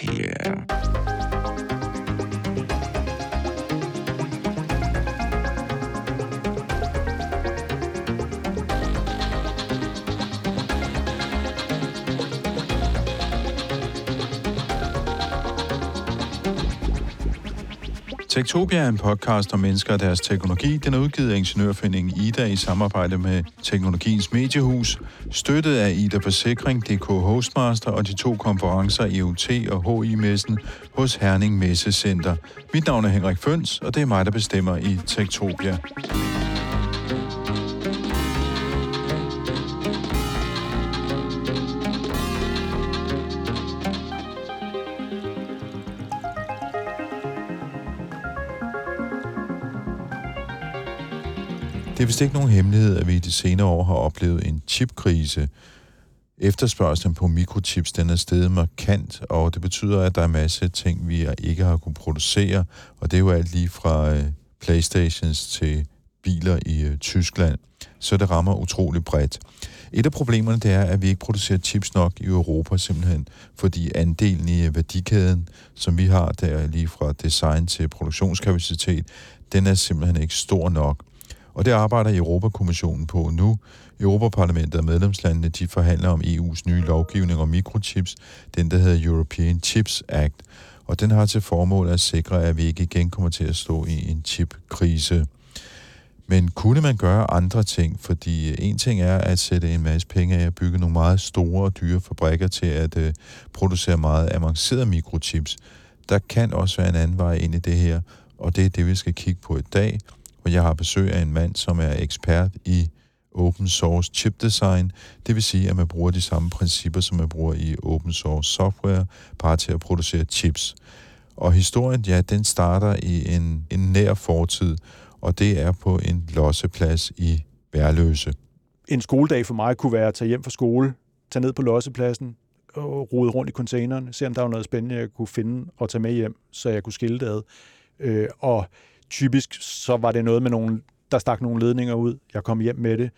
here. Tektopia er en podcast om mennesker og deres teknologi. Den er udgivet af Ingeniørforeningen Ida i samarbejde med Teknologiens Mediehus, støttet af Ida Forsikring, DK Hostmaster og de to konferencer EUT og HI-messen hos Herning Messecenter. Mit navn er Henrik Føns, og det er mig, der bestemmer i Tektopia. Vist ikke nogen hemmelighed, at vi i de senere år har oplevet en chipkrise. Efterspørgselen på mikrochips den er steget markant, og det betyder, at der er masse ting, vi ikke har kunnet producere, og det er jo alt lige fra øh, Playstations til biler i øh, Tyskland, så det rammer utrolig bredt. Et af problemerne det er, at vi ikke producerer chips nok i Europa simpelthen, fordi andelen i øh, værdikæden, som vi har der lige fra design til produktionskapacitet, den er simpelthen ikke stor nok. Og det arbejder Europakommissionen på nu. Europaparlamentet og medlemslandene de forhandler om EU's nye lovgivning om mikrochips, den der hedder European Chips Act. Og den har til formål at sikre, at vi ikke igen kommer til at stå i en chipkrise. Men kunne man gøre andre ting? Fordi en ting er at sætte en masse penge af at bygge nogle meget store og dyre fabrikker til at øh, producere meget avancerede mikrochips. Der kan også være en anden vej ind i det her, og det er det, vi skal kigge på i dag – og jeg har besøg af en mand, som er ekspert i open source chip design. Det vil sige, at man bruger de samme principper, som man bruger i open source software, bare til at producere chips. Og historien, ja, den starter i en, en nær fortid, og det er på en losseplads i Værløse. En skoledag for mig kunne være at tage hjem fra skole, tage ned på lossepladsen, og rode rundt i containeren, se om der var noget spændende, jeg kunne finde og tage med hjem, så jeg kunne skille det ad. Øh, og typisk så var det noget med nogen, der stak nogle ledninger ud. Jeg kom hjem med det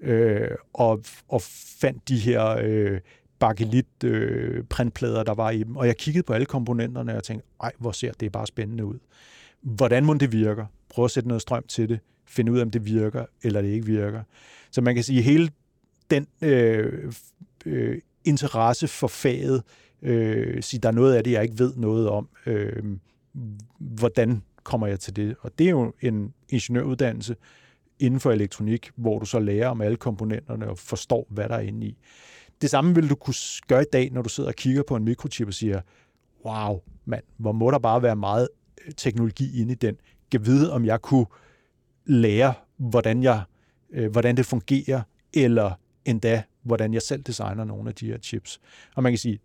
øh, og, og fandt de her øh, bakelit øh, printplader, der var i dem. Og jeg kiggede på alle komponenterne og tænkte, ej, hvor ser det bare spændende ud. Hvordan må det virker? Prøv at sætte noget strøm til det. Finde ud af, om det virker, eller det ikke virker. Så man kan sige, hele den øh, øh, interesse for faget, øh, sige, der er noget af det, jeg ikke ved noget om. Øh, hvordan kommer jeg til det? Og det er jo en ingeniøruddannelse inden for elektronik, hvor du så lærer om alle komponenterne og forstår, hvad der er inde i. Det samme vil du kunne gøre i dag, når du sidder og kigger på en mikrochip og siger, wow, mand, hvor må der bare være meget øh, teknologi inde i den. Kan vide, om jeg kunne lære, hvordan, jeg, øh, hvordan det fungerer, eller endda, hvordan jeg selv designer nogle af de her chips. Og man kan sige,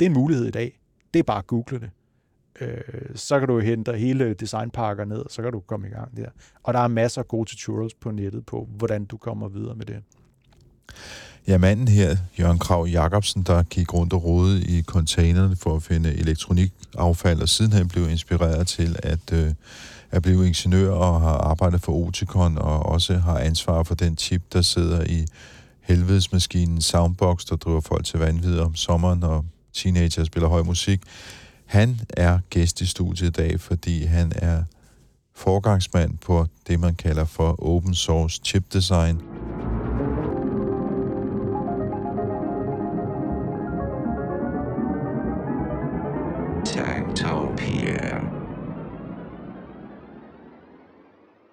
det er en mulighed i dag. Det er bare at google det øh, så kan du hente hele designpakker ned, og så kan du komme i gang der. Og der er masser af gode tutorials på nettet på, hvordan du kommer videre med det. Ja, manden her, Jørgen Krav Jacobsen, der gik rundt og rode i containerne for at finde elektronikaffald, og siden han blev inspireret til at, øh, at blive ingeniør og har arbejdet for Oticon, og også har ansvar for den chip, der sidder i helvedesmaskinen Soundbox, der driver folk til vanvid om sommeren, og teenager spiller høj musik. Han er gæst i studiet i dag, fordi han er forgangsmand på det, man kalder for open source chip design.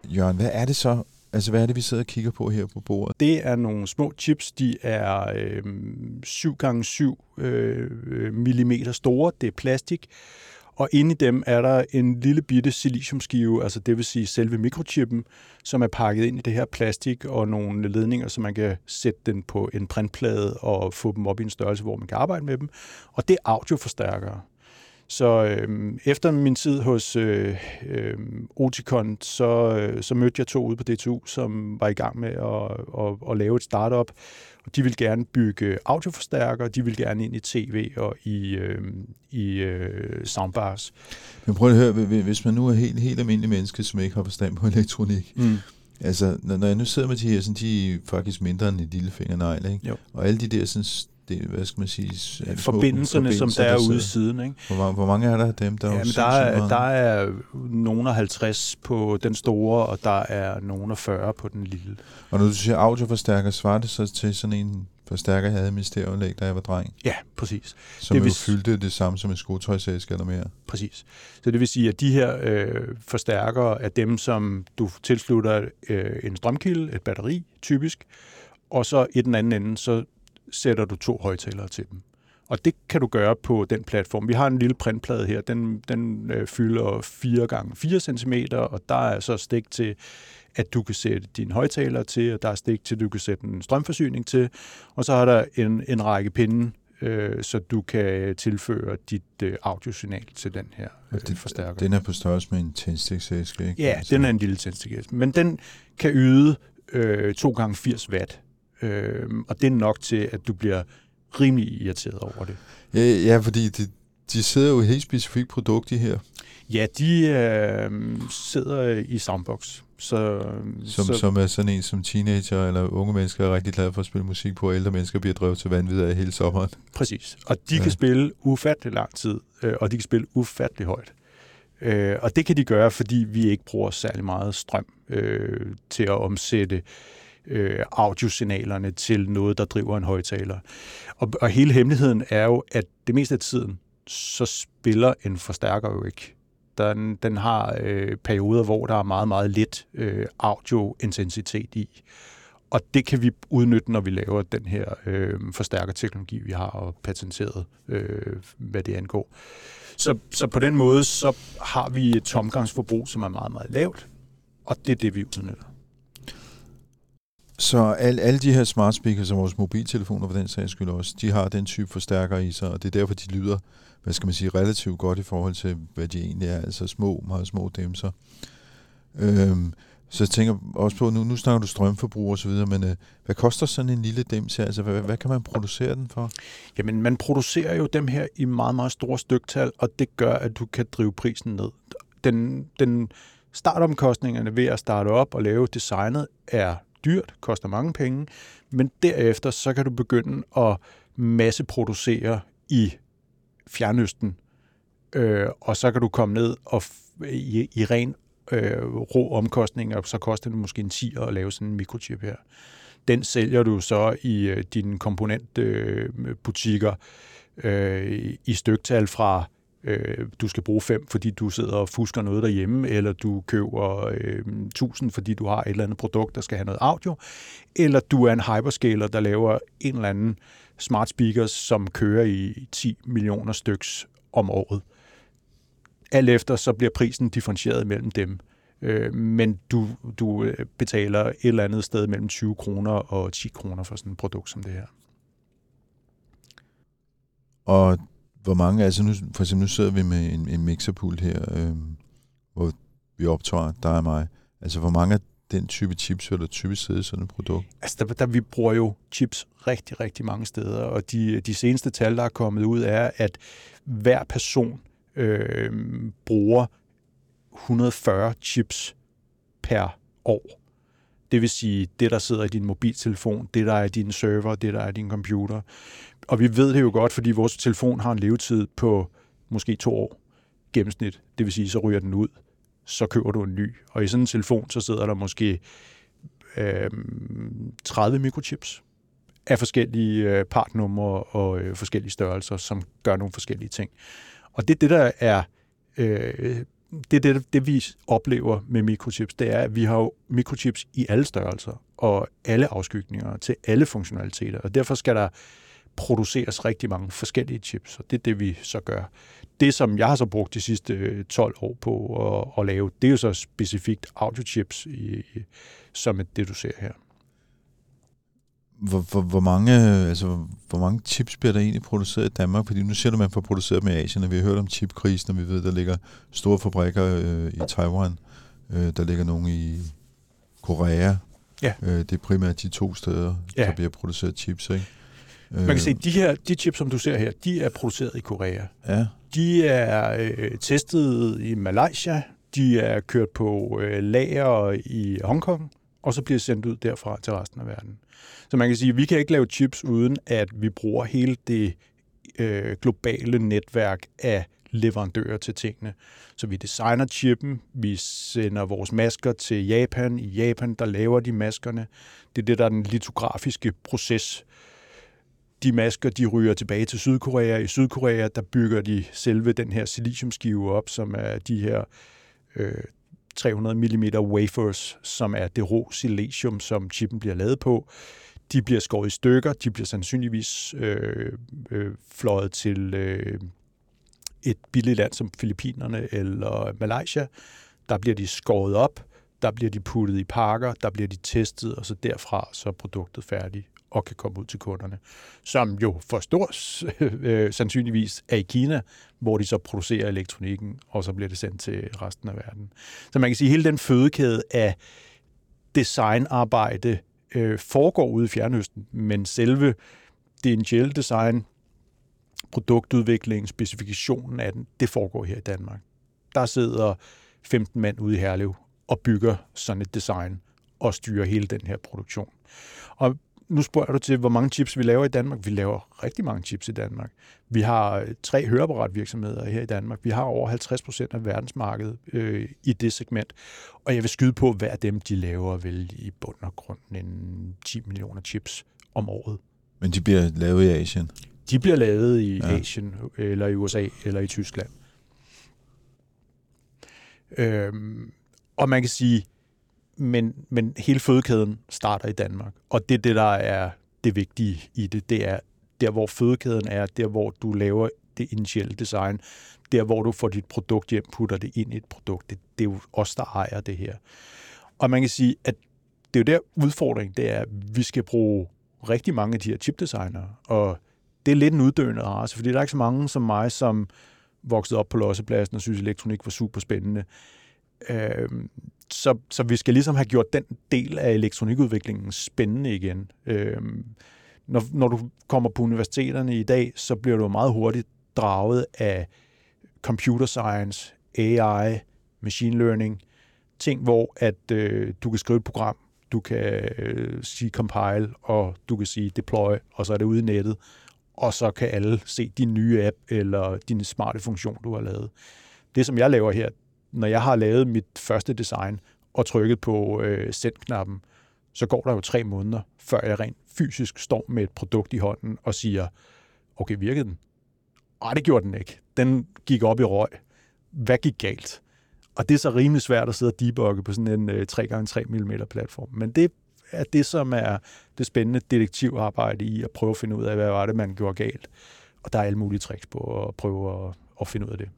Jørgen, hvad er det så, Altså, hvad er det, vi sidder og kigger på her på bordet? Det er nogle små chips. De er øh, 7 x 7 øh, mm store. Det er plastik. Og inde i dem er der en lille bitte siliciumskive, altså det vil sige selve mikrochippen, som er pakket ind i det her plastik og nogle ledninger, så man kan sætte den på en printplade og få dem op i en størrelse, hvor man kan arbejde med dem. Og det er audioforstærkere. Så øh, efter min tid hos øh, øh, Oticon, så, øh, så mødte jeg to ude på DTU, som var i gang med at, at, at lave et startup. Og de vil gerne bygge audioforstærkere, de vil gerne ind i tv og i, øh, i øh, soundbars. Men prøv at høre, hvis man nu er helt, helt almindelig menneske, som ikke har forstand på elektronik, mm. Altså, når, når jeg nu sidder med de her, sådan, de er faktisk mindre end et lille fingernegl, ikke? Jo. Og alle de der sådan, det, hvad skal man sige, små forbindelserne, som der er ude siden. Ikke? Hvor, mange- hvor mange er der af dem? Der er, Jamen, der, er, der er nogen af 50 på den store, og der er nogen af 40 på den lille. Og når du siger audioforstærker, svarer det så til sådan en forstærker, jeg havde i mit stereoanlæg, da jeg var dreng, Ja, præcis. som Det vil jo fyldte det samme som en skotøjsæske eller mere. Præcis. Så det vil sige, at de her øh, forstærkere er dem, som du tilslutter øh, en strømkilde, et batteri typisk, og så i den anden ende, så sætter du to højtalere til dem. Og det kan du gøre på den platform. Vi har en lille printplade her, den, den øh, fylder 4 gange 4 cm, og der er så stik til, at du kan sætte dine højtalere til, og der er stik til, at du kan sætte en strømforsyning til, og så er der en, en række pinde, øh, så du kan tilføre dit øh, audiosignal til den her øh, det- forstærker. Den er på størrelse med en tændstikæske, ikke? Ja, den er en lille tændstikæske, men den kan yde øh, 2 gange 80 watt, øh, og det er nok til, at du bliver rimelig irriteret over det. Ja, ja fordi de, de sidder jo i helt specifikt produkt, de her, Ja, de øh, sidder i Soundbox, så, som, så som er sådan en, som teenager eller unge mennesker er rigtig glade for at spille musik på, og ældre mennesker bliver drevet til vanvid af hele sommeren. præcis. Og de Ja. kan spille ufattelig lang tid, øh, og de kan spille ufattelig højt. Øh, og det kan de gøre, fordi vi ikke bruger særlig meget strøm øh, til at omsætte øh, øh, audiosignalerne til noget, der driver en højtaler. Og, og hele hemmeligheden er jo, at det meste af tiden, så spiller en forstærker jo ikke. Den, den har øh, perioder, hvor der er meget, meget lidt øh, audiointensitet i. Og det kan vi udnytte, når vi laver den her øh, forstærkerteknologi, vi har og patenteret, øh, hvad det angår. Så, så på den måde, så har vi et tomgangsforbrug, som er meget, meget lavt, og det er det, vi udnytter. Så al, alle de her smart speakers og vores mobiltelefoner for den sags skyld også, de har den type forstærker i sig, og det er derfor, de lyder, hvad skal man sige, relativt godt i forhold til, hvad de egentlig er, altså små, meget små dæmser. Øhm, så jeg tænker også på, nu, nu snakker du strømforbrug og så videre, men øh, hvad koster sådan en lille dims her? Altså, hvad, hvad kan man producere den for? Jamen, man producerer jo dem her i meget, meget store styktal, og det gør, at du kan drive prisen ned. Den, den startomkostningerne ved at starte op og lave designet er dyrt, koster mange penge, men derefter så kan du begynde at masseproducere i Fjernøsten, øh, og så kan du komme ned og i, i ren øh, rå omkostninger, så koster det måske en 10 at lave sådan en mikrochip her. Den sælger du så i øh, dine komponentbutikker øh, i styktal fra øh, du skal bruge fem, fordi du sidder og fusker noget derhjemme, eller du køber øh, 1000, fordi du har et eller andet produkt, der skal have noget audio, eller du er en hyperscaler, der laver en eller anden smart speakers, som kører i 10 millioner styks om året. Alt efter så bliver prisen differentieret mellem dem. Øh, men du, du øh, betaler et eller andet sted mellem 20 kroner og 10 kroner for sådan et produkt som det her. Og hvor mange, altså nu, for eksempel nu sidder vi med en, en mixerpult her, øhm, hvor vi optager dig og mig. Altså hvor mange af den type chips vil der typisk sidde i sådan et produkt? Altså, der, der, vi bruger jo chips rigtig, rigtig mange steder, og de, de seneste tal, der er kommet ud, er, at hver person øh, bruger 140 chips per år. Det vil sige, det, der sidder i din mobiltelefon, det, der er i din server, det, der er i din computer. Og vi ved det jo godt, fordi vores telefon har en levetid på måske to år gennemsnit. Det vil sige, så ryger den ud, så køber du en ny. Og i sådan en telefon, så sidder der måske øh, 30 mikrochips af forskellige øh, partnumre og øh, forskellige størrelser, som gør nogle forskellige ting. Og det er det, der er øh, det, det, det, vi oplever med mikrochips, det er, at vi har jo mikrochips i alle størrelser og alle afskygninger til alle funktionaliteter, og derfor skal der produceres rigtig mange forskellige chips, og det er det, vi så gør. Det, som jeg har så brugt de sidste øh, 12 år på at, at lave, det er jo så specifikt audiochips, i, i, som er det, du ser her. Hvor, hvor, hvor, mange, altså, hvor mange chips bliver der egentlig produceret i Danmark? Fordi nu siger du, at man får produceret med Asien, og vi har hørt om chipkrisen, og vi ved, at der ligger store fabrikker øh, i Taiwan. Øh, der ligger nogle i Korea. Ja. Øh, det er primært de to steder, Ja. der bliver produceret chips, ikke? Man kan se, at de her de chips, som du ser her, de er produceret i Korea. Ja, De er øh, testet i Malaysia, de er kørt på øh, lager i Hongkong, og så bliver sendt ud derfra til resten af verden. Så man kan sige, at vi kan ikke lave chips, uden at vi bruger hele det øh, globale netværk af leverandører til tingene. Så vi designer chippen, vi sender vores masker til Japan. I Japan, der laver de maskerne. Det er det, der er den litografiske proces. De masker, de ryger tilbage til Sydkorea. I Sydkorea, der bygger de selve den her siliciumskive op, som er de her øh, 300 mm wafers, som er det rå silicium, som chippen bliver lavet på. De bliver skåret i stykker, de bliver sandsynligvis øh, øh, fløjet til øh, et billigt land som Filippinerne eller Malaysia. Der bliver de skåret op, der bliver de puttet i pakker, der bliver de testet, og så derfra så er produktet færdigt og kan komme ud til kunderne, som jo for stor øh, sandsynligvis er i Kina, hvor de så producerer elektronikken, og så bliver det sendt til resten af verden. Så man kan sige, at hele den fødekæde af designarbejde øh, foregår ude i Fjernøsten, men selve DNGL design, produktudvikling, specifikationen af den, det foregår her i Danmark. Der sidder 15 mand ude i Herlev og bygger sådan et design og styrer hele den her produktion. Og nu spørger du til, hvor mange chips vi laver i Danmark. Vi laver rigtig mange chips i Danmark. Vi har tre høreapparatvirksomheder her i Danmark. Vi har over 50 procent af verdensmarkedet øh, i det segment. Og jeg vil skyde på, hvad af dem de laver vel i bund og grund en 10 millioner chips om året. Men de bliver lavet i Asien? De bliver lavet i ja. Asien, eller i USA, eller i Tyskland. Øhm, og man kan sige, men, men hele fødekæden starter i Danmark. Og det er det, der er det vigtige i det. Det er der, hvor fødekæden er, der, hvor du laver det initielle design, der, hvor du får dit produkt hjem, putter det ind i et produkt. Det, det er jo os, der ejer det her. Og man kan sige, at det er jo der udfordring, det er, at vi skal bruge rigtig mange af de her chipdesignere, og det er lidt en uddøende race, fordi der er ikke så mange som mig, som voksede op på lossepladsen og synes, elektronik var super spændende. Øh, så, så vi skal ligesom have gjort den del af elektronikudviklingen spændende igen. Øh, når, når du kommer på universiteterne i dag, så bliver du meget hurtigt draget af computer science, AI, machine learning, ting, hvor at øh, du kan skrive et program, du kan øh, sige compile, og du kan sige deploy, og så er det ude i nettet, og så kan alle se din nye app eller din smarte funktion, du har lavet. Det, som jeg laver her, når jeg har lavet mit første design og trykket på øh, send-knappen, så går der jo tre måneder, før jeg rent fysisk står med et produkt i hånden og siger, okay, virkede den? Nej, det gjorde den ikke. Den gik op i røg. Hvad gik galt? Og det er så rimelig svært at sidde og debugge på sådan en øh, 3x3 mm platform. Men det er det, som er det spændende detektivarbejde i at prøve at finde ud af, hvad var det, man gjorde galt. Og der er alle mulige tricks på at prøve at, at finde ud af det.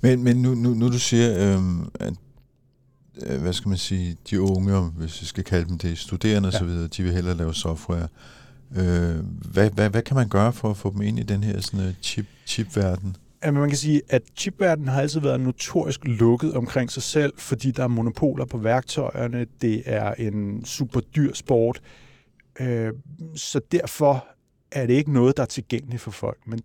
Men, men nu, nu, nu du siger, øhm, at øh, hvad skal man sige, de unge, hvis vi skal kalde dem det, studerende ja. osv., de vil hellere lave software. Øh, hvad, hvad, hvad kan man gøre for at få dem ind i den her sådan, øh, chip, chipverden? Jamen, man kan sige, at chipverdenen har altid været notorisk lukket omkring sig selv, fordi der er monopoler på værktøjerne. Det er en super dyr sport. Øh, så derfor er det ikke noget, der er tilgængeligt for folk. Men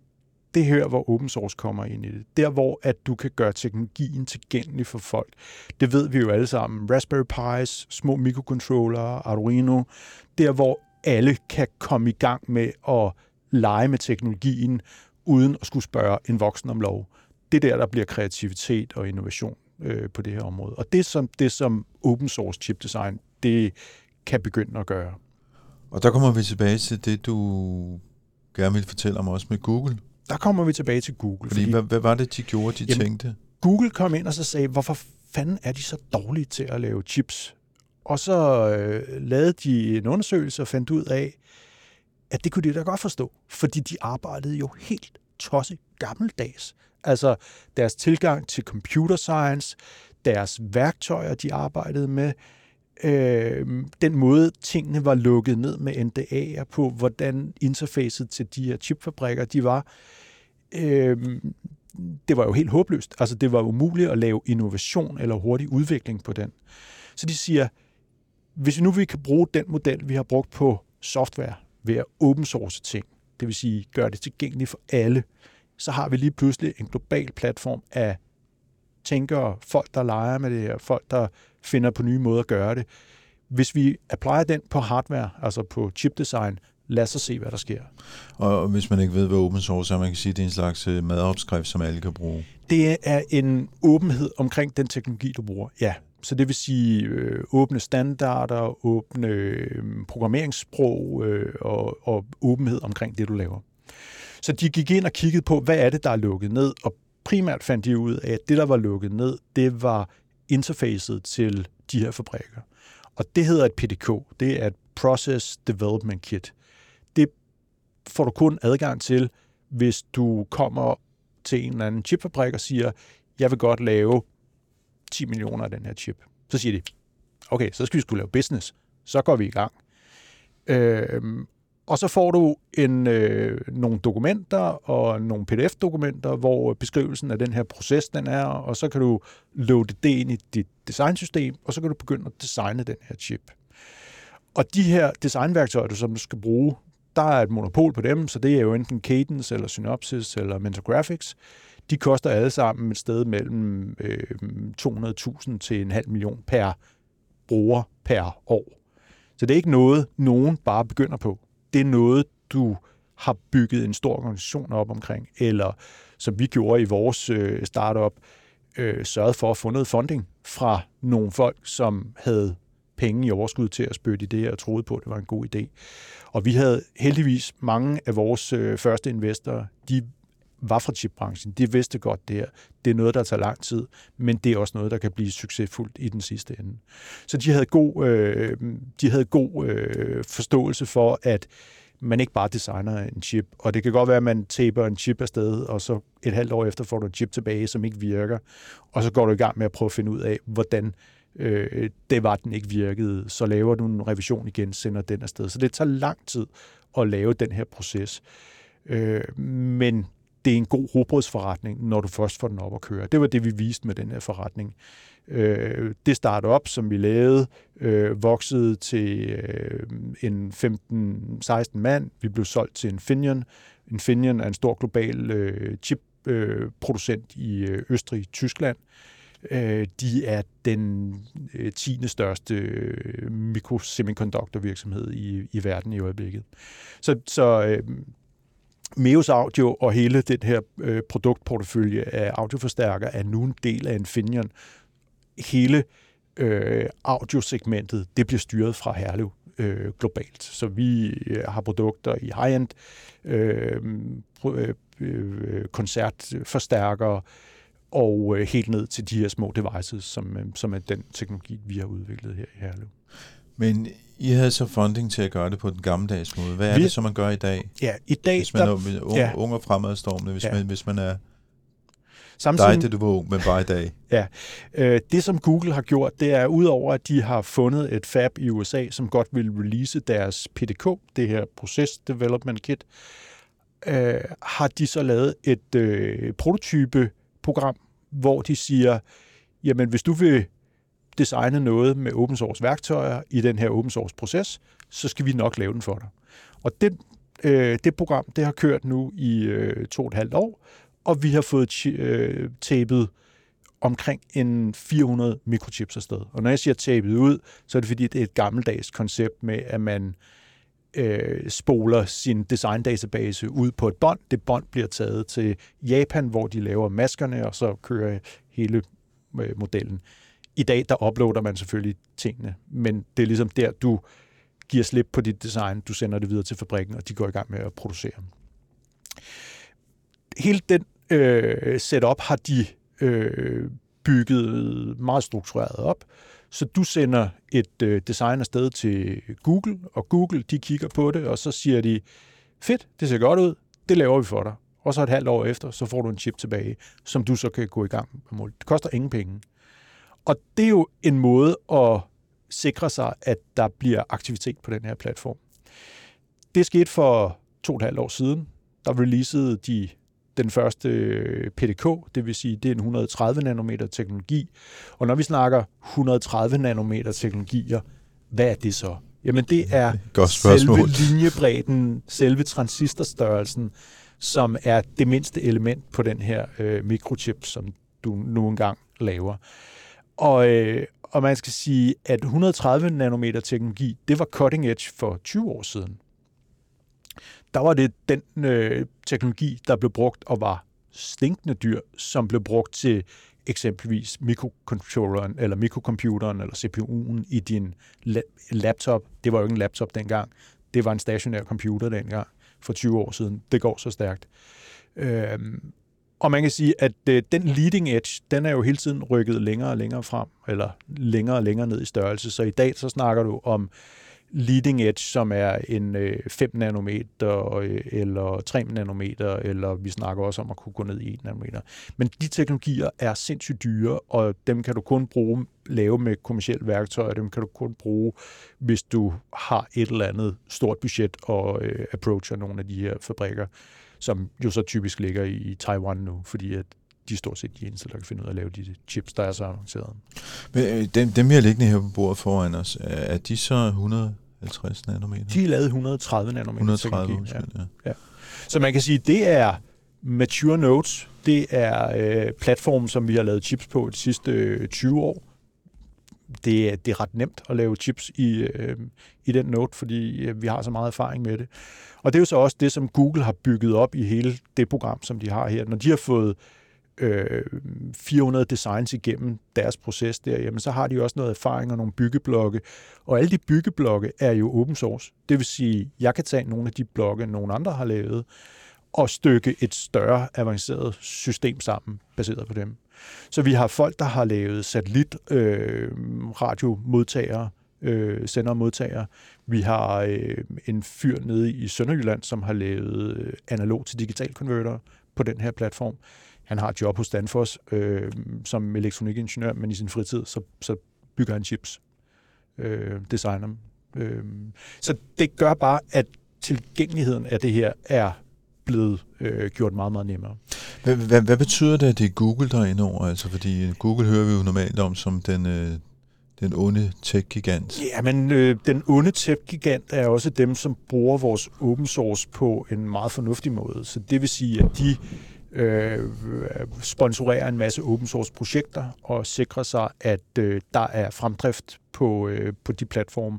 det her, hvor open source kommer ind i det. Der, hvor at du kan gøre teknologien tilgængelig for folk. Det ved vi jo alle sammen. Raspberry Pis, små mikrocontroller, Arduino. Der, hvor alle kan komme i gang med at lege med teknologien, uden at skulle spørge en voksen om lov. Det der, der bliver kreativitet og innovation øh, på det her område. Og det som, det, som open source chip design, det kan begynde at gøre. Og der kommer vi tilbage til det, du gerne vil fortælle om også med Google. Der kommer vi tilbage til Google. Fordi, fordi hvad, hvad var det, de gjorde, de jamen, tænkte? Google kom ind og så sagde, hvorfor fanden er de så dårlige til at lave chips? Og så øh, lavede de en undersøgelse og fandt ud af, at det kunne de da godt forstå, fordi de arbejdede jo helt tosse gammeldags. Altså deres tilgang til computer science, deres værktøjer, de arbejdede med, øh, den måde tingene var lukket ned med NDA'er på, hvordan interfacet til de her chipfabrikker de var, øh, det var jo helt håbløst. Altså det var umuligt at lave innovation eller hurtig udvikling på den. Så de siger, hvis nu vi kan bruge den model, vi har brugt på software, ved at open source ting, det vil sige gøre det tilgængeligt for alle, så har vi lige pludselig en global platform af tænkere, folk, der leger med det her, folk, der finder på nye måder at gøre det. Hvis vi applyer den på hardware, altså på chip design, lad os se, hvad der sker. Og hvis man ikke ved, hvad open source er, man kan sige, at det er en slags øh, madopskrift, som alle kan bruge. Det er en åbenhed omkring den teknologi, du bruger, ja. Så det vil sige øh, åbne standarder, åbne øh, programmeringssprog øh, og, og åbenhed omkring det, du laver. Så de gik ind og kiggede på, hvad er det, der er lukket ned, og primært fandt de ud af, at det, der var lukket ned, det var interfacet til de her fabrikker. Og det hedder et PDK. Det er et Process Development Kit. Det får du kun adgang til, hvis du kommer til en eller anden chipfabrik og siger, jeg vil godt lave 10 millioner af den her chip. Så siger de, okay, så skal vi skulle lave business. Så går vi i gang. Øhm, og så får du en, øh, nogle dokumenter og nogle PDF-dokumenter, hvor beskrivelsen af den her proces den er, og så kan du loade det ind i dit designsystem, og så kan du begynde at designe den her chip. Og de her designværktøjer, du som du skal bruge, der er et monopol på dem, så det er jo enten Cadence, eller Synopsys, eller Mentor Graphics. De koster alle sammen et sted mellem øh, 200.000 til en halv million per bruger per år. Så det er ikke noget, nogen bare begynder på det er noget, du har bygget en stor organisation op omkring, eller som vi gjorde i vores øh, startup, øh, sørget for at få noget funding fra nogle folk, som havde penge i overskud til at spytte det og troede på, at det var en god idé. Og vi havde heldigvis mange af vores øh, første investorer, de var fra chipbranchen. De vidste godt det her. Det er noget, der tager lang tid, men det er også noget, der kan blive succesfuldt i den sidste ende. Så de havde god, øh, de havde god øh, forståelse for, at man ikke bare designer en chip. Og det kan godt være, at man taper en chip afsted, og så et halvt år efter får du en chip tilbage, som ikke virker. Og så går du i gang med at prøve at finde ud af, hvordan øh, det var, den ikke virkede. Så laver du en revision igen, sender den afsted. Så det tager lang tid at lave den her proces. Øh, men det er en god robrødsforretning, når du først får den op at køre. Det var det, vi viste med den her forretning. Øh, det startup, som vi lavede, øh, voksede til øh, en 15-16 mand. Vi blev solgt til Infineon. Infineon er en stor global øh, chipproducent øh, i øh, Østrig, Tyskland. Øh, de er den øh, 10. største øh, mikrosemiconductor-virksomhed i, i verden i øjeblikket. Så, så øh, Meos Audio og hele den her øh, produktportefølje af audioforstærker er nu en del af Infineon. Hele øh, audiosegmentet, det bliver styret fra Herlev øh, globalt. Så vi øh, har produkter i high-end, øh, øh, øh, koncertforstærkere, og øh, helt ned til de her små devices, som, øh, som er den teknologi, vi har udviklet her i Herlev. Men i havde så funding til at gøre det på den gammeldags måde. Hvad er vi, det, som man gør i dag? Ja, i dag... Hvis man der, er ung, ja. ung og fremadstormende, hvis, ja. man, hvis man er Samtidig, dig, det du var ung, men bare i dag. ja. Øh, det, som Google har gjort, det er, udover at de har fundet et fab i USA, som godt vil release deres PDK, det her Process Development Kit, øh, har de så lavet et øh, prototype-program, hvor de siger, jamen hvis du vil designe noget med open source værktøjer i den her open source proces, så skal vi nok lave den for dig. Og det, øh, det program, det har kørt nu i øh, to og et halvt år, og vi har fået øh, tapet omkring en 400 mikrochips afsted. Og når jeg siger tabet ud, så er det fordi, det er et gammeldags koncept med, at man øh, spoler sin design database ud på et bånd. Det bånd bliver taget til Japan, hvor de laver maskerne, og så kører hele øh, modellen. I dag, der uploader man selvfølgelig tingene, men det er ligesom der, du giver slip på dit design, du sender det videre til fabrikken, og de går i gang med at producere. Hele den øh, setup har de øh, bygget meget struktureret op, så du sender et øh, design afsted til Google, og Google de kigger på det, og så siger de, fedt, det ser godt ud, det laver vi for dig. Og så et halvt år efter, så får du en chip tilbage, som du så kan gå i gang med. Det koster ingen penge. Og det er jo en måde at sikre sig, at der bliver aktivitet på den her platform. Det skete for to og et halvt år siden. Der releasede de den første PDK, det vil sige, det er en 130 nanometer teknologi. Og når vi snakker 130 nanometer teknologier, hvad er det så? Jamen det er Godt selve linjebredden, selve transistorstørrelsen, som er det mindste element på den her øh, mikrochip, som du nu engang laver. Og, øh, og man skal sige, at 130 nanometer teknologi, det var cutting edge for 20 år siden. Der var det den øh, teknologi, der blev brugt og var stinkende dyr, som blev brugt til eksempelvis mikrocontrolleren, eller mikrocomputeren, eller CPU'en i din laptop. Det var jo ikke en laptop dengang. Det var en stationær computer dengang for 20 år siden. Det går så stærkt. Øhm, og man kan sige, at øh, den leading edge, den er jo hele tiden rykket længere og længere frem, eller længere og længere ned i størrelse. Så i dag så snakker du om leading edge, som er en øh, 5 nanometer øh, eller 3 nanometer, eller vi snakker også om at kunne gå ned i 1 nanometer. Men de teknologier er sindssygt dyre, og dem kan du kun bruge lave med kommersielle værktøjer, dem kan du kun bruge, hvis du har et eller andet stort budget og øh, approacher nogle af de her fabrikker, som jo så typisk ligger i Taiwan nu, fordi at de er stort set de eneste, der kan finde ud af at lave de chips, der er så avancerede. Men øh, dem, dem, vi har liggende her på bordet foran os, er de så 150 nanometer? De er lavet 130 nanometer. 130, undskyld, ja. ja. ja. Så man kan sige, det er mature nodes. Det er øh, platformen, som vi har lavet chips på de sidste øh, 20 år. Det det er ret nemt at lave chips i, øh, i den note, fordi øh, vi har så meget erfaring med det. Og det er jo så også det, som Google har bygget op i hele det program, som de har her. Når de har fået øh, 400 designs igennem deres proces der, jamen så har de også noget erfaring og nogle byggeblokke. Og alle de byggeblokke er jo open source. Det vil sige, jeg kan tage nogle af de blokke, nogle andre har lavet, og stykke et større avanceret system sammen, baseret på dem. Så vi har folk, der har lavet satellit øh, øh, sender og. Vi har øh, en fyr nede i Sønderjylland, som har lavet øh, analog til digital konverter på den her platform. Han har et job hos Danfoss øh, som elektronikingeniør, men i sin fritid, så, så bygger han chips, øh, designer dem. Øh, så det gør bare, at tilgængeligheden af det her er blevet øh, gjort meget, meget nemmere. Hvad, hvad, betyder det, at det er Google, der er inde over? Altså, fordi Google hører vi jo normalt om som den, øh, den onde tech-gigant. Ja, men øh, den onde tech-gigant er også dem, som bruger vores open source på en meget fornuftig måde. Så det vil sige, at de øh, sponsorerer en masse open source projekter og sikrer sig, at øh, der er fremdrift på, øh, på de platforme,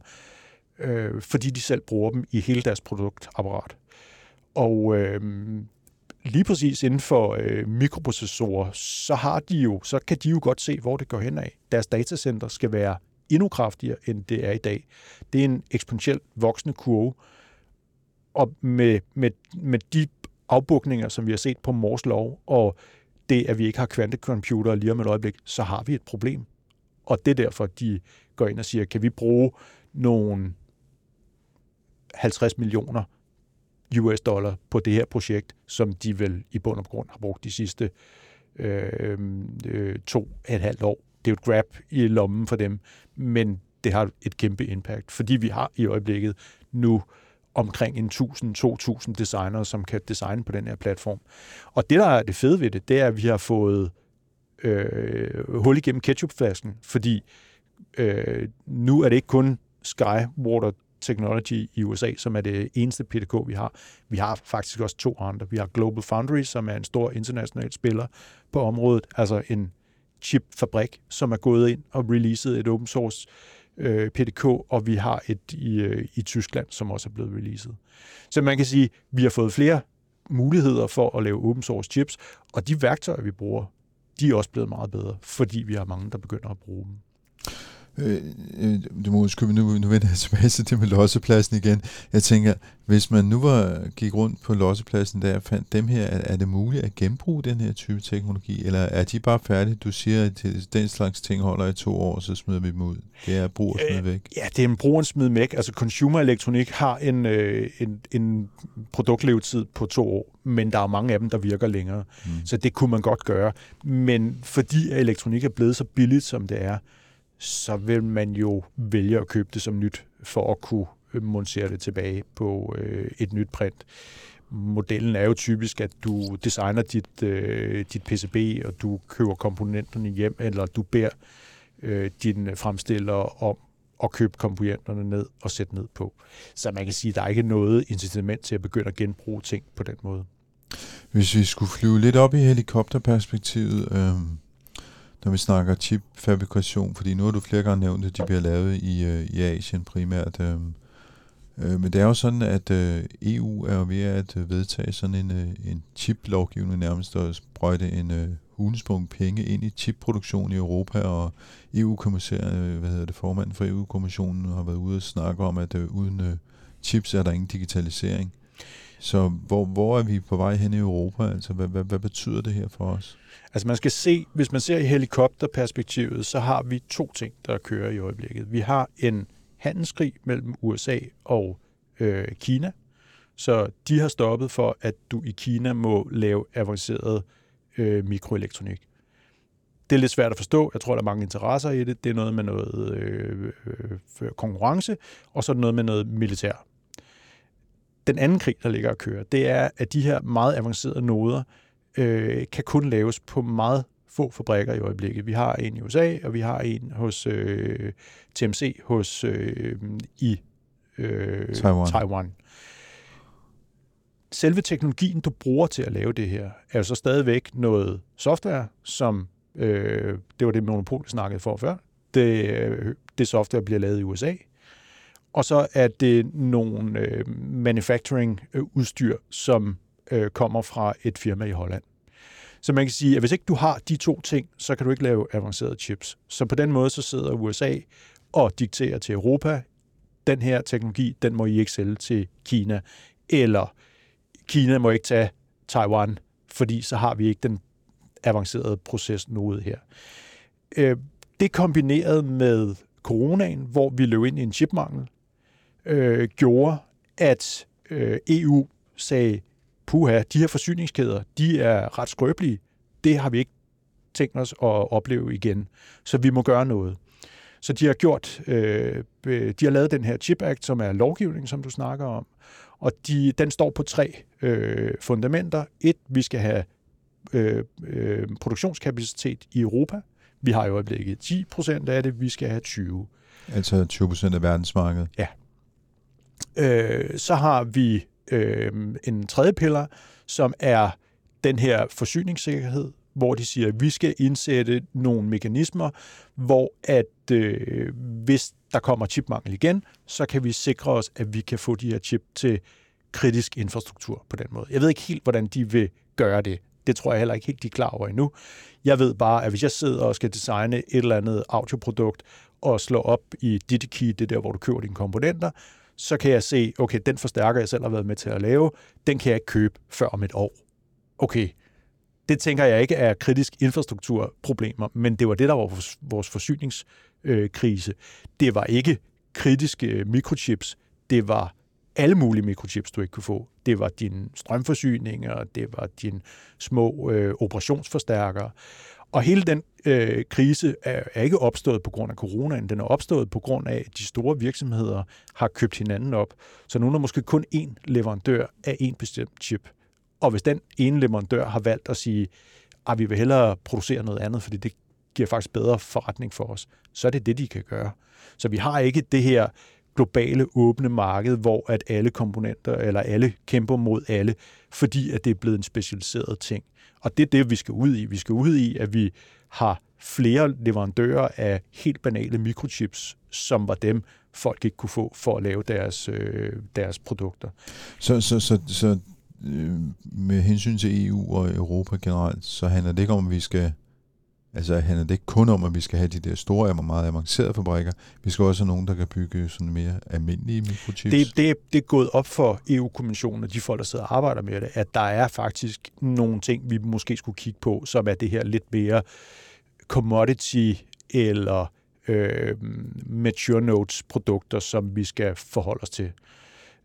øh, fordi de selv bruger dem i hele deres produktapparat. Og øh, lige præcis inden for øh, mikroprocessorer, så har de jo, så kan de jo godt se, hvor det går hen af. Deres datacenter skal være endnu kraftigere, end det er i dag. Det er en eksponentielt voksende kurve, og med, med, med de afbukninger, som vi har set på Mors lov, og det, at vi ikke har kvantecomputere lige om et øjeblik, så har vi et problem. Og det er derfor, de går ind og siger, kan vi bruge nogle 50 millioner US dollar på det her projekt, som de vel i bund og grund har brugt de sidste øh, øh, to et halvt år. Det er jo et grab i lommen for dem, men det har et kæmpe impact, fordi vi har i øjeblikket nu omkring en 1000-2000 designere, som kan designe på den her platform. Og det, der er det fede ved det, det er, at vi har fået øh, hul igennem ketchupflasken, fordi øh, nu er det ikke kun Skywater Technology i USA, som er det eneste PDK, vi har. Vi har faktisk også to andre. Vi har Global Foundry, som er en stor international spiller på området, altså en chipfabrik, som er gået ind og releaset et open source øh, PDK, og vi har et i, øh, i Tyskland, som også er blevet releaset. Så man kan sige, at vi har fået flere muligheder for at lave open source chips, og de værktøjer, vi bruger, de er også blevet meget bedre, fordi vi har mange, der begynder at bruge dem. Øh, øh, du må huske, nu, nu vender jeg tilbage til det med lossepladsen igen. Jeg tænker, hvis man nu var, gik rundt på lossepladsen der og fandt dem her, er, er det muligt at genbruge den her type teknologi, eller er de bare færdige? Du siger, at den slags ting holder i to år, så smider vi dem ud. Det er brug og smid øh, væk. Ja, det er en brug og smid væk. Altså consumer elektronik har en, øh, en, en produktlevetid på to år, men der er mange af dem, der virker længere. Mm. Så det kunne man godt gøre. Men fordi elektronik er blevet så billigt, som det er, så vil man jo vælge at købe det som nyt, for at kunne øh, montere det tilbage på øh, et nyt print. Modellen er jo typisk, at du designer dit, øh, dit PCB, og du køber komponenterne hjem, eller du beder øh, din fremstiller om at købe komponenterne ned og sætte ned på. Så man kan sige, at der er ikke noget incitament til at begynde at genbruge ting på den måde. Hvis vi skulle flyve lidt op i helikopterperspektivet, øh når vi snakker chipfabrikation, fordi nu har du flere gange nævnt, at de bliver lavet i, øh, i Asien primært. Øh, øh, men det er jo sådan, at øh, EU er ved at øh, vedtage sådan en, øh, en chip-lovgivning nærmest, og sprøjte en øh, hulensprung penge ind i chipproduktion i Europa, og EU-kommissæren, øh, hvad hedder det, formanden for EU-kommissionen har været ude og snakke om, at øh, uden øh, chips er der ingen digitalisering. Så hvor, hvor er vi på vej hen i Europa? Altså, hvad, hvad, hvad betyder det her for os? Altså man skal se, hvis man ser i helikopterperspektivet, så har vi to ting, der kører i øjeblikket. Vi har en handelskrig mellem USA og øh, Kina, så de har stoppet for, at du i Kina må lave avanceret øh, mikroelektronik. Det er lidt svært at forstå. Jeg tror, der er mange interesser i det. Det er noget med noget øh, øh, konkurrence, og så er det noget med noget militær. Den anden krig, der ligger og kører, det er, at de her meget avancerede noder øh, kan kun laves på meget få fabrikker i øjeblikket. Vi har en i USA, og vi har en hos øh, TMC hos øh, i øh, Taiwan. Taiwan. Selve teknologien, du bruger til at lave det her, er jo så stadigvæk noget software, som øh, det var det Monopol snakkede for før. Det, øh, det software bliver lavet i USA, og så er det nogle øh, manufacturing-udstyr, som øh, kommer fra et firma i Holland. Så man kan sige, at hvis ikke du har de to ting, så kan du ikke lave avancerede chips. Så på den måde så sidder USA og dikterer til Europa, den her teknologi, den må I ikke sælge til Kina, eller Kina må ikke tage Taiwan, fordi så har vi ikke den avancerede proces noget her. Øh, det kombineret med coronaen, hvor vi løb ind i en chipmangel, øh, gjorde, at øh, EU sagde, puha, de her forsyningskæder, de er ret skrøbelige. Det har vi ikke tænkt os at opleve igen. Så vi må gøre noget. Så de har gjort, øh, de har lavet den her Chip Act, som er lovgivning, som du snakker om, og de, den står på tre øh, fundamenter. Et, vi skal have øh, øh, produktionskapacitet i Europa. Vi har i øjeblikket 10 procent af det, vi skal have 20. Altså 20 procent af verdensmarkedet? Ja. Øh, så har vi øh, en tredje piller, som er den her forsyningssikkerhed, hvor de siger, at vi skal indsætte nogle mekanismer, hvor at øh, hvis der kommer chipmangel igen, så kan vi sikre os, at vi kan få de her chip til kritisk infrastruktur på den måde. Jeg ved ikke helt, hvordan de vil gøre det. Det tror jeg heller ikke helt, de er klar over endnu. Jeg ved bare, at hvis jeg sidder og skal designe et eller andet audioprodukt og slå op i DigiKey, det der, hvor du køber dine komponenter, så kan jeg se, okay, den forstærker, jeg selv har været med til at lave, den kan jeg ikke købe før om et år. Okay, det tænker jeg ikke er kritisk infrastrukturproblemer, men det var det, der var vores forsyningskrise. Det var ikke kritiske mikrochips, det var alle mulige mikrochips, du ikke kunne få. Det var din strømforsyninger, det var din små øh, operationsforstærkere. Og hele den øh, krise er, er ikke opstået på grund af coronaen, den er opstået på grund af, at de store virksomheder har købt hinanden op. Så nu er der måske kun én leverandør af en bestemt chip. Og hvis den ene leverandør har valgt at sige, at vi vil hellere producere noget andet, fordi det giver faktisk bedre forretning for os, så er det det, de kan gøre. Så vi har ikke det her globale åbne marked, hvor at alle komponenter eller alle kæmper mod alle, fordi at det er blevet en specialiseret ting. Og det er det, vi skal ud i. Vi skal ud i, at vi har flere leverandører af helt banale mikrochips, som var dem, folk ikke kunne få for at lave deres, øh, deres produkter. Så, så, så, så øh, med hensyn til EU og Europa generelt, så handler det ikke om, at vi skal Altså handler det ikke kun om, at vi skal have de der store, og meget avancerede fabrikker. Vi skal også have nogen, der kan bygge sådan mere almindelige mikrochips. Det, det, det er gået op for EU-kommissionen og de folk, der sidder og arbejder med det, at der er faktisk nogle ting, vi måske skulle kigge på, som er det her lidt mere commodity eller øh, mature notes produkter, som vi skal forholde os til.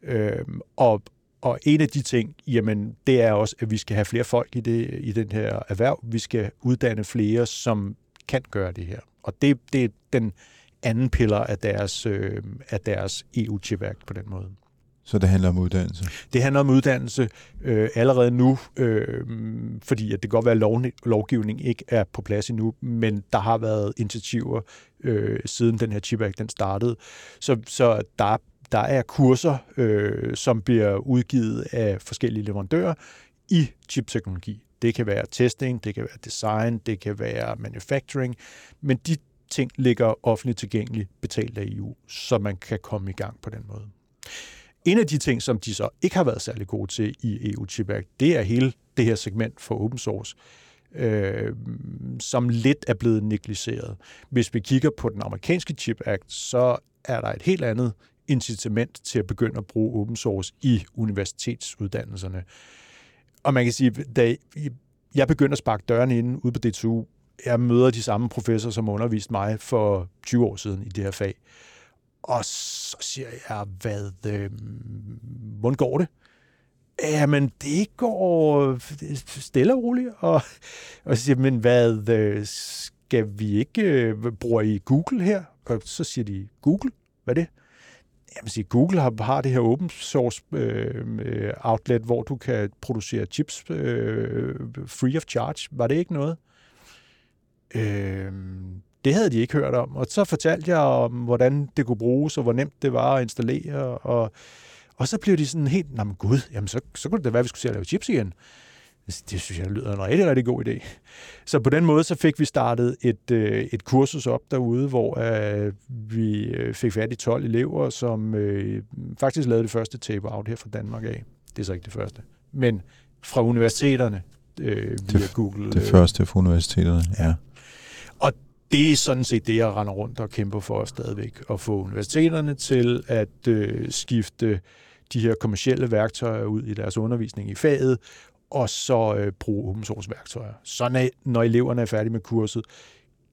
Øh, og, og en af de ting, jamen, det er også, at vi skal have flere folk i, det, i den her erhverv. Vi skal uddanne flere, som kan gøre det her. Og det, det er den anden piller af deres, øh, af deres EU-chipværk på den måde. Så det handler om uddannelse? Det handler om uddannelse øh, allerede nu, øh, fordi at det kan godt være, at lov, lovgivning ikke er på plads endnu, men der har været initiativer øh, siden den her chipværk den startede. Så, så der der er kurser, øh, som bliver udgivet af forskellige leverandører i chipteknologi. Det kan være testing, det kan være design, det kan være manufacturing, men de ting ligger offentligt tilgængeligt betalt af EU, så man kan komme i gang på den måde. En af de ting, som de så ikke har været særlig gode til i EU Chip Act, det er hele det her segment for open source, øh, som lidt er blevet negligeret. Hvis vi kigger på den amerikanske Chip Act, så er der et helt andet incitament til at begynde at bruge open source i universitetsuddannelserne. Og man kan sige, da jeg begyndte at sparke døren ind ude på DTU, jeg møder de samme professorer, som underviste mig for 20 år siden i det her fag. Og så siger jeg, hvad, øh, hvordan går det? Jamen, det går stille og roligt. Og, og så siger men hvad, øh, skal vi ikke øh, bruge i Google her? Og så siger de, Google? Hvad er det? Jamen, sige, Google har, har det her open source øh, outlet, hvor du kan producere chips øh, free of charge. Var det ikke noget? Øh, det havde de ikke hørt om. Og så fortalte jeg om, hvordan det kunne bruges, og hvor nemt det var at installere. Og, og så blev de sådan helt, nej men gud, jamen så, så kunne det da være, at vi skulle se at lave chips igen. Det synes jeg lyder en rigtig, rigtig god idé. Så på den måde så fik vi startet et, øh, et kursus op derude, hvor øh, vi øh, fik fat i 12 elever, som øh, faktisk lavede det første tape-out her fra Danmark af. Det er så ikke det første. Men fra universiteterne øh, via det, Google. Det første fra universiteterne, ja. Og det er sådan set det, jeg render rundt og kæmper for stadigvæk, at få universiteterne til at øh, skifte de her kommercielle værktøjer ud i deres undervisning i faget, og så øh, bruge open source værktøjer. Så når, når eleverne er færdige med kurset,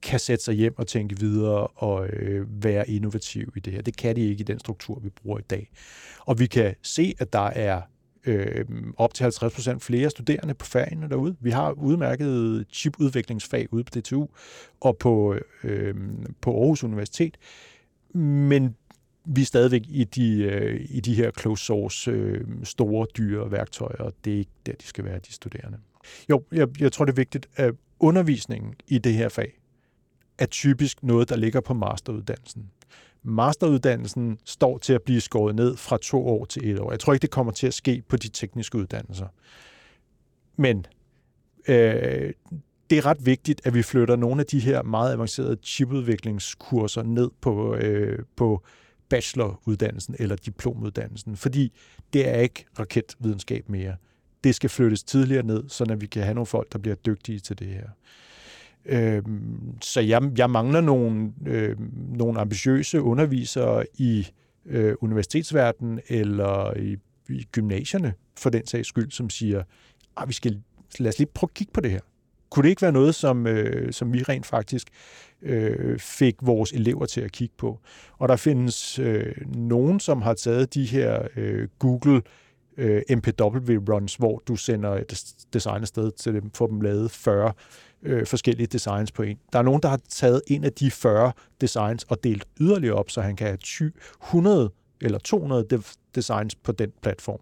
kan sætte sig hjem og tænke videre og øh, være innovativ i det her. Det kan de ikke i den struktur, vi bruger i dag. Og vi kan se, at der er øh, op til 50 procent flere studerende på fagene derude. Vi har udmærket chipudviklingsfag ude på DTU og på, øh, på Aarhus Universitet, men vi er stadigvæk i de, øh, i de her closed source øh, store, dyre værktøjer, og det er ikke der, de skal være, de studerende. Jo, jeg, jeg tror, det er vigtigt, at undervisningen i det her fag er typisk noget, der ligger på masteruddannelsen. Masteruddannelsen står til at blive skåret ned fra to år til et år. Jeg tror ikke, det kommer til at ske på de tekniske uddannelser. Men øh, det er ret vigtigt, at vi flytter nogle af de her meget avancerede chipudviklingskurser ned på, øh, på bacheloruddannelsen eller diplomuddannelsen, fordi det er ikke raketvidenskab mere. Det skal flyttes tidligere ned, så vi kan have nogle folk, der bliver dygtige til det her. Øh, så jeg, jeg mangler nogle, øh, nogle ambitiøse undervisere i øh, universitetsverdenen eller i, i gymnasierne, for den sags skyld, som siger, ah, vi skal, lad os lige prøve at kigge på det her. Kunne det ikke være noget, som, øh, som vi rent faktisk øh, fik vores elever til at kigge på? Og der findes øh, nogen, som har taget de her øh, Google øh, MPW-runs, hvor du sender et design afsted til dem, får dem lavet 40 øh, forskellige designs på en. Der er nogen, der har taget en af de 40 designs og delt yderligere op, så han kan have 100 eller 200 designs på den platform.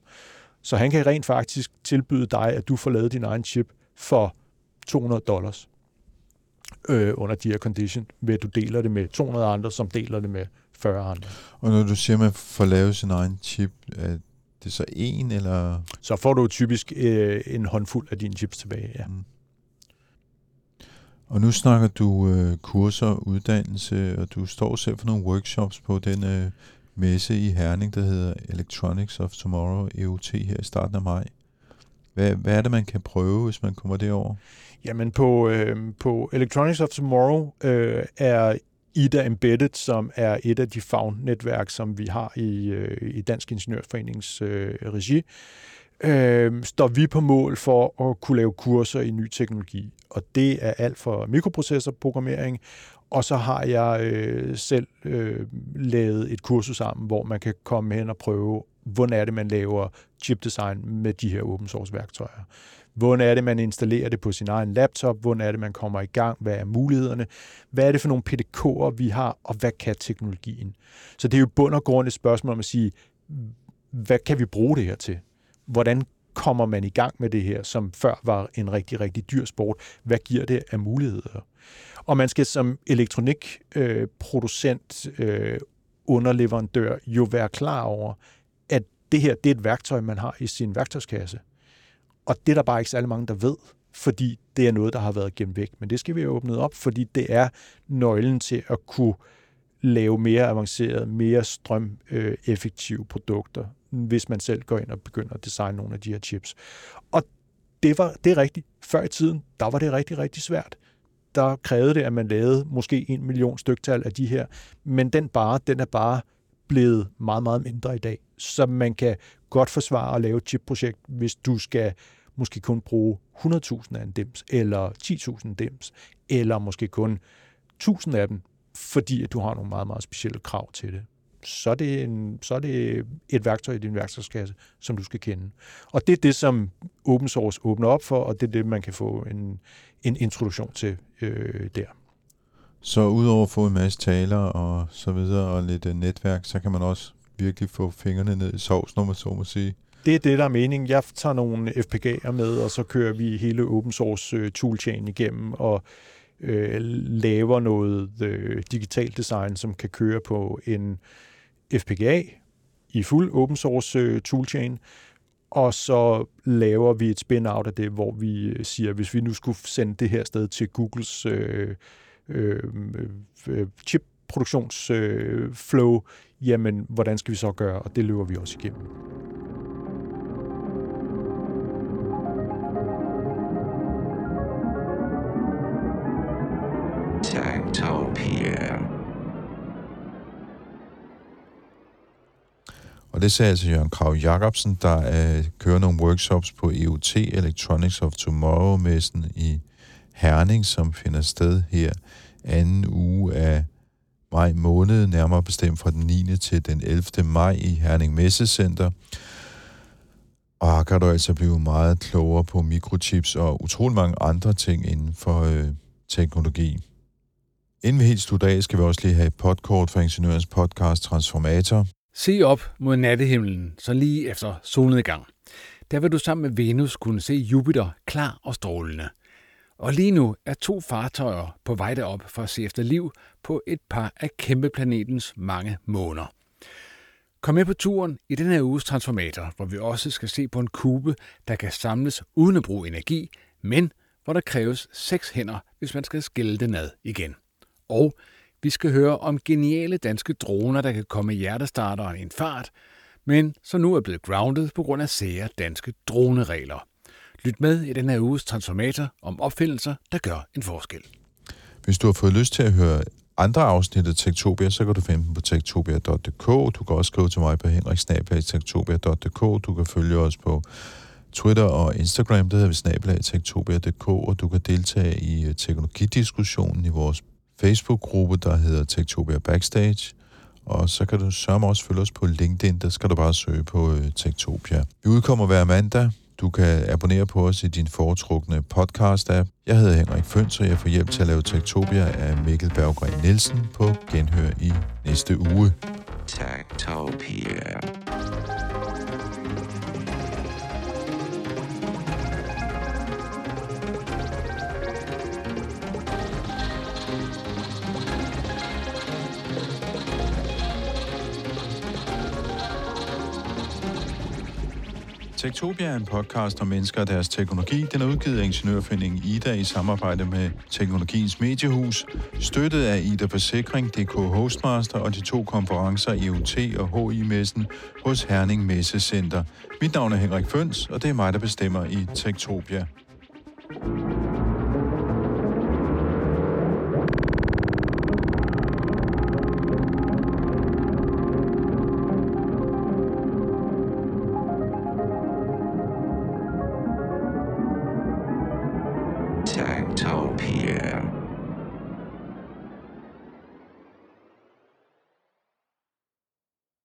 Så han kan rent faktisk tilbyde dig, at du får lavet din egen chip for 200 dollars øh, under de her condition, ved at du deler det med 200 andre, som deler det med 40 andre. Og når du siger, at man får lavet sin egen chip, er det så en, eller? Så får du typisk øh, en håndfuld af dine chips tilbage, ja. Mm. Og nu snakker du øh, kurser, uddannelse, og du står selv for nogle workshops på den øh, messe i Herning, der hedder Electronics of Tomorrow, EUT, her i starten af maj. Hvad, hvad er det, man kan prøve, hvis man kommer derover? Jamen på, øh, på Electronics of Tomorrow øh, er IDA Embedded, som er et af de fagnetværk, som vi har i, øh, i Dansk Ingeniørforenings øh, regi, øh, står vi på mål for at kunne lave kurser i ny teknologi. Og det er alt for mikroprocessorprogrammering, og så har jeg øh, selv øh, lavet et kursus sammen, hvor man kan komme hen og prøve, hvordan er det, man laver chipdesign med de her open source værktøjer. Hvordan er det, man installerer det på sin egen laptop? Hvordan er det, man kommer i gang? Hvad er mulighederne? Hvad er det for nogle PDK'er, vi har, og hvad kan teknologien? Så det er jo bund og grund et spørgsmål om at sige, hvad kan vi bruge det her til? Hvordan kommer man i gang med det her, som før var en rigtig, rigtig dyr sport? Hvad giver det af muligheder? Og man skal som elektronikproducent, øh, øh, underleverandør, jo være klar over, det her det er et værktøj, man har i sin værktøjskasse. Og det er der bare ikke særlig mange, der ved. fordi det er noget, der har været gemt væk. Men det skal vi have åbnet op, fordi det er nøglen til at kunne lave mere avancerede, mere strømeffektive øh, produkter, hvis man selv går ind og begynder at designe nogle af de her chips. Og det, var, det er rigtigt. Før i tiden, der var det rigtig, rigtig svært. Der krævede det, at man lavede måske en million styktal af de her, men den bare, den er bare blevet meget, meget mindre i dag som man kan godt forsvare at lave et chipprojekt, hvis du skal måske kun bruge 100.000 af en dims, eller 10.000 dims, eller måske kun 1.000 af dem, fordi at du har nogle meget, meget specielle krav til det. Så er, det en, så er det et værktøj i din værktøjskasse, som du skal kende. Og det er det, som open source åbner op for, og det er det, man kan få en, en introduktion til øh, der. Så udover at få en masse taler og så videre, og lidt øh, netværk, så kan man også virkelig få fingrene ned i sovs, når man så må sige. Det er det, der er meningen. Jeg tager nogle FPGA'er med, og så kører vi hele open source øh, toolchain igennem, og øh, laver noget øh, digital design, som kan køre på en FPGA i fuld open source øh, toolchain, og så laver vi et spin-out af det, hvor vi øh, siger, hvis vi nu skulle sende det her sted til Googles øh, øh, øh, chip-produktionsflow, øh, øh jamen, hvordan skal vi så gøre? Og det løber vi også igennem. Og det sagde altså Jørgen Krav Jacobsen, der øh, kører nogle workshops på EUT Electronics of Tomorrow-messen i Herning, som finder sted her anden uge af maj måned, nærmere bestemt fra den 9. til den 11. maj i Herning Messecenter. Og her kan du altså blive meget klogere på mikrochips og utrolig mange andre ting inden for øh, teknologi. Inden vi helt slutter af, skal vi også lige have et podkort fra Ingeniørens podcast Transformator. Se op mod nattehimlen, så lige efter solnedgang. Der vil du sammen med Venus kunne se Jupiter klar og strålende. Og lige nu er to fartøjer på vej derop for at se efter liv på et par af kæmpeplanetens mange måner. Kom med på turen i den her uges transformator, hvor vi også skal se på en kube, der kan samles uden at bruge energi, men hvor der kræves seks hænder, hvis man skal skille den ad igen. Og vi skal høre om geniale danske droner, der kan komme hjertestarteren i en fart, men som nu er blevet grounded på grund af sære danske droneregler. Lyt med i den her uges Transformator om opfindelser, der gør en forskel. Hvis du har fået lyst til at høre andre afsnit af Tektopia, så kan du finde dem på tektopia.dk. Du kan også skrive til mig på henriksnabelag.tektopia.dk. Du kan følge os på Twitter og Instagram, det hedder vi snabelag.tektopia.dk, og du kan deltage i øh, teknologidiskussionen i vores Facebook-gruppe, der hedder Tektopia Backstage. Og så kan du sørge også følge os på LinkedIn, der skal du bare søge på øh, Tektopia. Vi udkommer hver mandag. Du kan abonnere på os i din foretrukne podcast-app. Jeg hedder Henrik Føns, og jeg får hjælp til at lave Tektopia af Mikkel Berggren Nielsen på Genhør i næste uge. Tektopia. Tektopia er en podcast om mennesker og deres teknologi. Den er udgivet af Ingeniørforeningen Ida i samarbejde med Teknologiens Mediehus, støttet af Ida Forsikring, DK Hostmaster og de to konferencer EUT og HI-messen hos Herning Messecenter. Mit navn er Henrik Føns, og det er mig, der bestemmer i Tektopia. Tektopia.